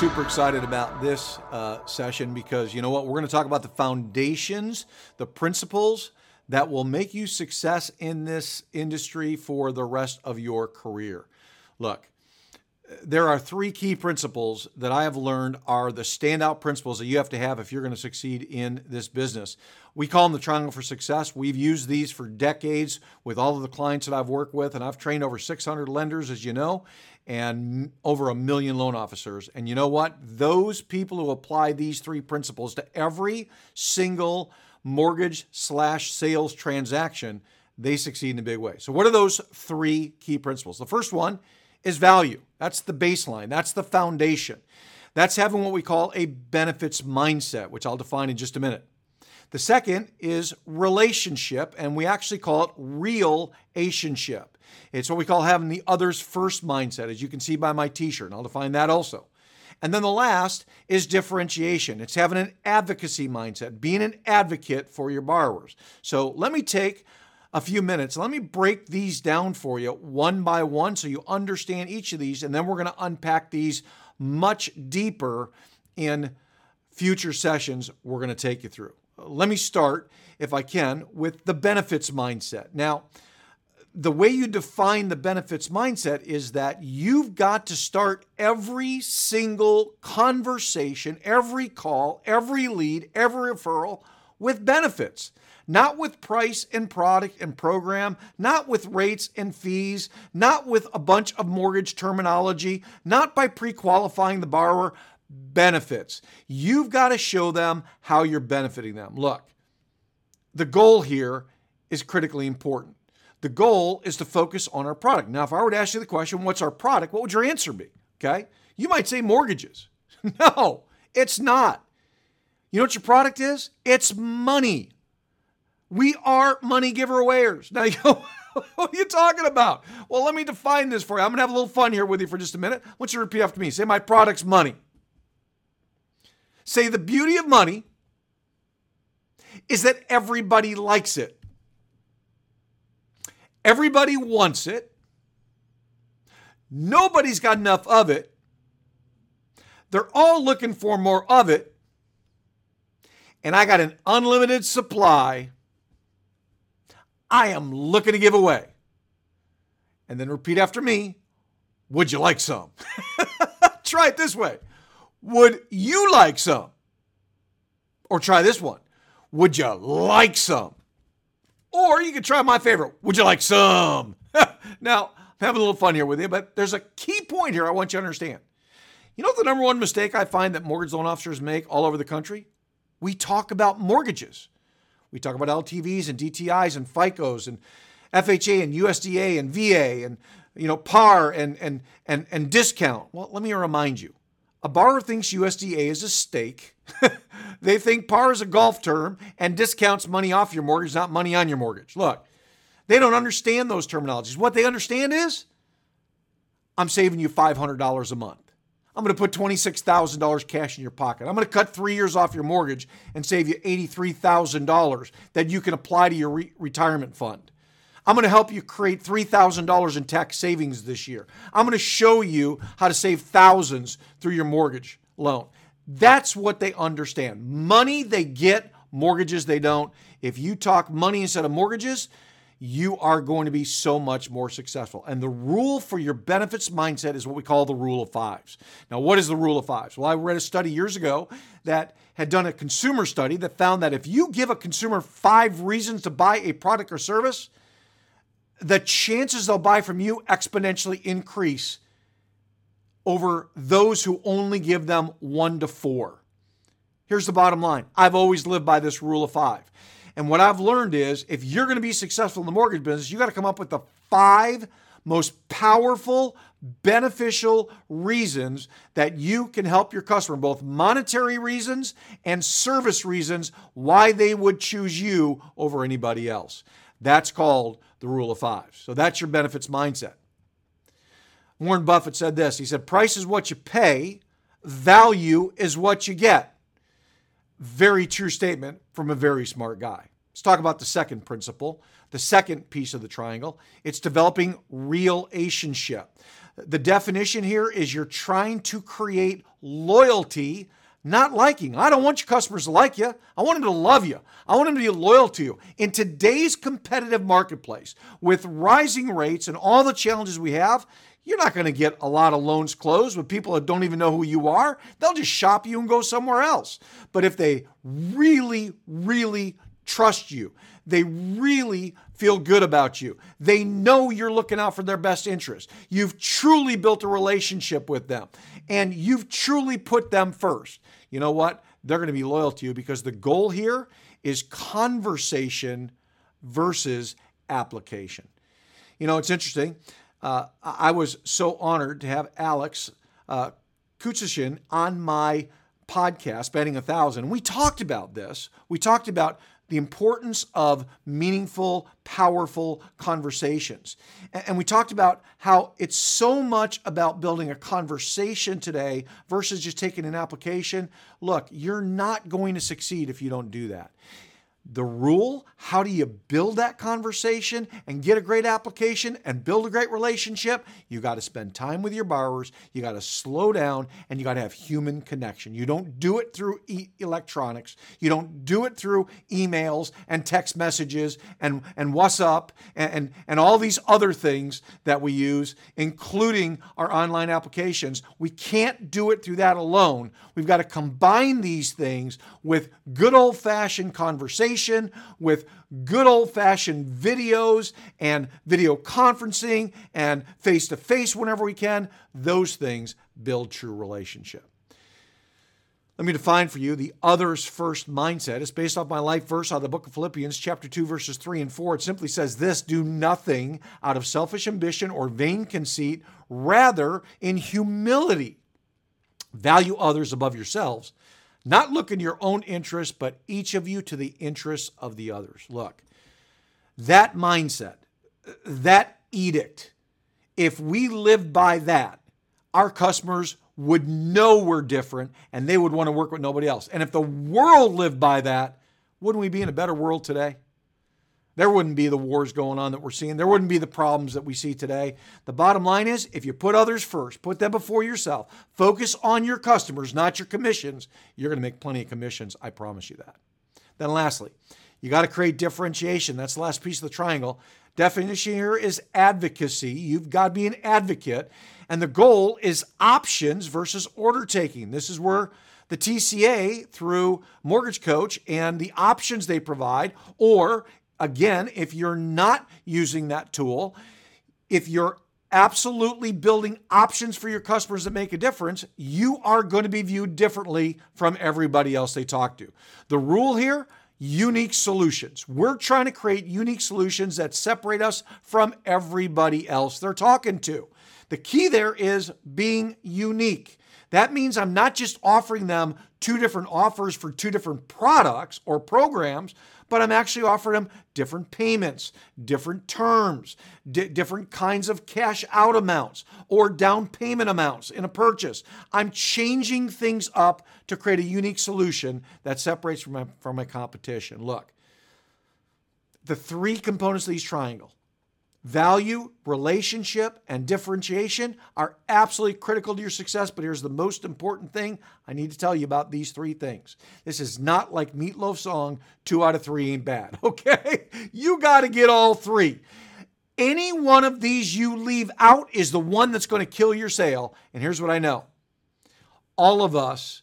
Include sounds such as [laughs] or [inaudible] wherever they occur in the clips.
super excited about this uh, session because you know what? We're going to talk about the foundations, the principles that will make you success in this industry for the rest of your career. Look, there are three key principles that I have learned are the standout principles that you have to have if you're going to succeed in this business. We call them the triangle for success. We've used these for decades with all of the clients that I've worked with, and I've trained over 600 lenders, as you know, and over a million loan officers. And you know what? Those people who apply these three principles to every single mortgage slash sales transaction, they succeed in a big way. So, what are those three key principles? The first one is value. That's the baseline, that's the foundation. That's having what we call a benefits mindset, which I'll define in just a minute. The second is relationship, and we actually call it real relationship. It's what we call having the others first mindset, as you can see by my t shirt, and I'll define that also. And then the last is differentiation. It's having an advocacy mindset, being an advocate for your borrowers. So let me take a few minutes. Let me break these down for you one by one so you understand each of these, and then we're going to unpack these much deeper in future sessions we're going to take you through. Let me start, if I can, with the benefits mindset. Now, the way you define the benefits mindset is that you've got to start every single conversation, every call, every lead, every referral with benefits not with price and product and program, not with rates and fees, not with a bunch of mortgage terminology, not by pre qualifying the borrower. Benefits. You've got to show them how you're benefiting them. Look, the goal here is critically important. The goal is to focus on our product. Now, if I were to ask you the question, what's our product? What would your answer be? Okay. You might say mortgages. [laughs] no, it's not. You know what your product is? It's money. We are money giveawayers. Now, [laughs] you go, what are you talking about? Well, let me define this for you. I'm going to have a little fun here with you for just a minute. I want you to repeat after me. Say, my product's money. Say, the beauty of money is that everybody likes it. Everybody wants it. Nobody's got enough of it. They're all looking for more of it. And I got an unlimited supply I am looking to give away. And then repeat after me Would you like some? [laughs] try it this way Would you like some? Or try this one Would you like some? Or you could try my favorite Would you like some? [laughs] now, I'm having a little fun here with you, but there's a key point here I want you to understand. You know the number one mistake I find that mortgage loan officers make all over the country? We talk about mortgages. We talk about LTVs and DTIs and FICOs and FHA and USDA and VA and you know par and and and and discount. Well, let me remind you. A borrower thinks USDA is a steak. [laughs] they think par is a golf term and discounts money off your mortgage, not money on your mortgage. Look, they don't understand those terminologies. What they understand is I'm saving you $500 a month. I'm going to put $26,000 cash in your pocket. I'm going to cut three years off your mortgage and save you $83,000 that you can apply to your re- retirement fund. I'm going to help you create $3,000 in tax savings this year. I'm going to show you how to save thousands through your mortgage loan. That's what they understand. Money they get, mortgages they don't. If you talk money instead of mortgages, you are going to be so much more successful. And the rule for your benefits mindset is what we call the rule of fives. Now, what is the rule of fives? Well, I read a study years ago that had done a consumer study that found that if you give a consumer five reasons to buy a product or service, the chances they'll buy from you exponentially increase over those who only give them one to four. Here's the bottom line I've always lived by this rule of five. And what I've learned is if you're going to be successful in the mortgage business, you got to come up with the five most powerful, beneficial reasons that you can help your customer, both monetary reasons and service reasons, why they would choose you over anybody else. That's called the rule of five. So that's your benefits mindset. Warren Buffett said this He said, Price is what you pay, value is what you get. Very true statement from a very smart guy. Let's talk about the second principle, the second piece of the triangle. It's developing relationship. The definition here is you're trying to create loyalty, not liking. I don't want your customers to like you. I want them to love you. I want them to be loyal to you. In today's competitive marketplace, with rising rates and all the challenges we have, you're not going to get a lot of loans closed with people that don't even know who you are. They'll just shop you and go somewhere else. But if they really, really trust you, they really feel good about you. They know you're looking out for their best interest. You've truly built a relationship with them and you've truly put them first. You know what? They're going to be loyal to you because the goal here is conversation versus application. You know, it's interesting. Uh, I was so honored to have Alex uh, on my podcast, Batting a Thousand. We talked about this. We talked about the importance of meaningful, powerful conversations. And we talked about how it's so much about building a conversation today versus just taking an application. Look, you're not going to succeed if you don't do that the rule, how do you build that conversation and get a great application and build a great relationship? You got to spend time with your borrowers, you got to slow down, and you got to have human connection. You don't do it through e- electronics, you don't do it through emails and text messages and, and WhatsApp and, and, and all these other things that we use, including our online applications. We can't do it through that alone. We've got to combine these things with good old fashioned conversation with good old fashioned videos and video conferencing and face to face whenever we can. Those things build true relationship. Let me define for you the others first mindset. It's based off my life verse out of the book of Philippians, chapter 2, verses 3 and 4. It simply says this Do nothing out of selfish ambition or vain conceit, rather, in humility, value others above yourselves not look in your own interest, but each of you to the interests of the others. Look, that mindset, that edict, if we lived by that, our customers would know we're different and they would want to work with nobody else. And if the world lived by that, wouldn't we be in a better world today? There wouldn't be the wars going on that we're seeing. There wouldn't be the problems that we see today. The bottom line is if you put others first, put them before yourself, focus on your customers, not your commissions, you're going to make plenty of commissions. I promise you that. Then, lastly, you got to create differentiation. That's the last piece of the triangle. Definition here is advocacy. You've got to be an advocate. And the goal is options versus order taking. This is where the TCA through Mortgage Coach and the options they provide, or Again, if you're not using that tool, if you're absolutely building options for your customers that make a difference, you are going to be viewed differently from everybody else they talk to. The rule here unique solutions. We're trying to create unique solutions that separate us from everybody else they're talking to. The key there is being unique. That means I'm not just offering them two different offers for two different products or programs, but I'm actually offering them different payments, different terms, di- different kinds of cash out amounts or down payment amounts in a purchase. I'm changing things up to create a unique solution that separates from my, from my competition. Look, the three components of these triangle Value, relationship, and differentiation are absolutely critical to your success. But here's the most important thing I need to tell you about these three things. This is not like Meatloaf song, two out of three ain't bad, [laughs] okay? You got to get all three. Any one of these you leave out is the one that's going to kill your sale. And here's what I know all of us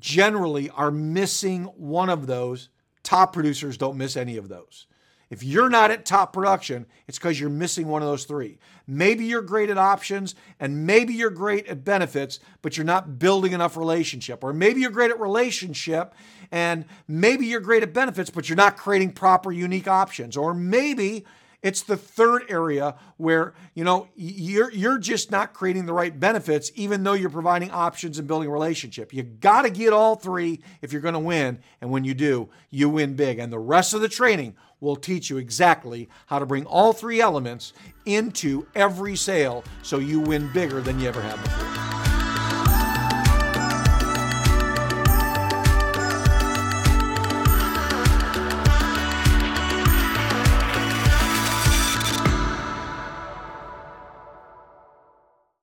generally are missing one of those. Top producers don't miss any of those. If you're not at top production, it's because you're missing one of those three. Maybe you're great at options and maybe you're great at benefits, but you're not building enough relationship. Or maybe you're great at relationship and maybe you're great at benefits, but you're not creating proper unique options. Or maybe it's the third area where, you know, you're you're just not creating the right benefits even though you're providing options and building a relationship. You got to get all three if you're going to win, and when you do, you win big. And the rest of the training will teach you exactly how to bring all three elements into every sale so you win bigger than you ever have before.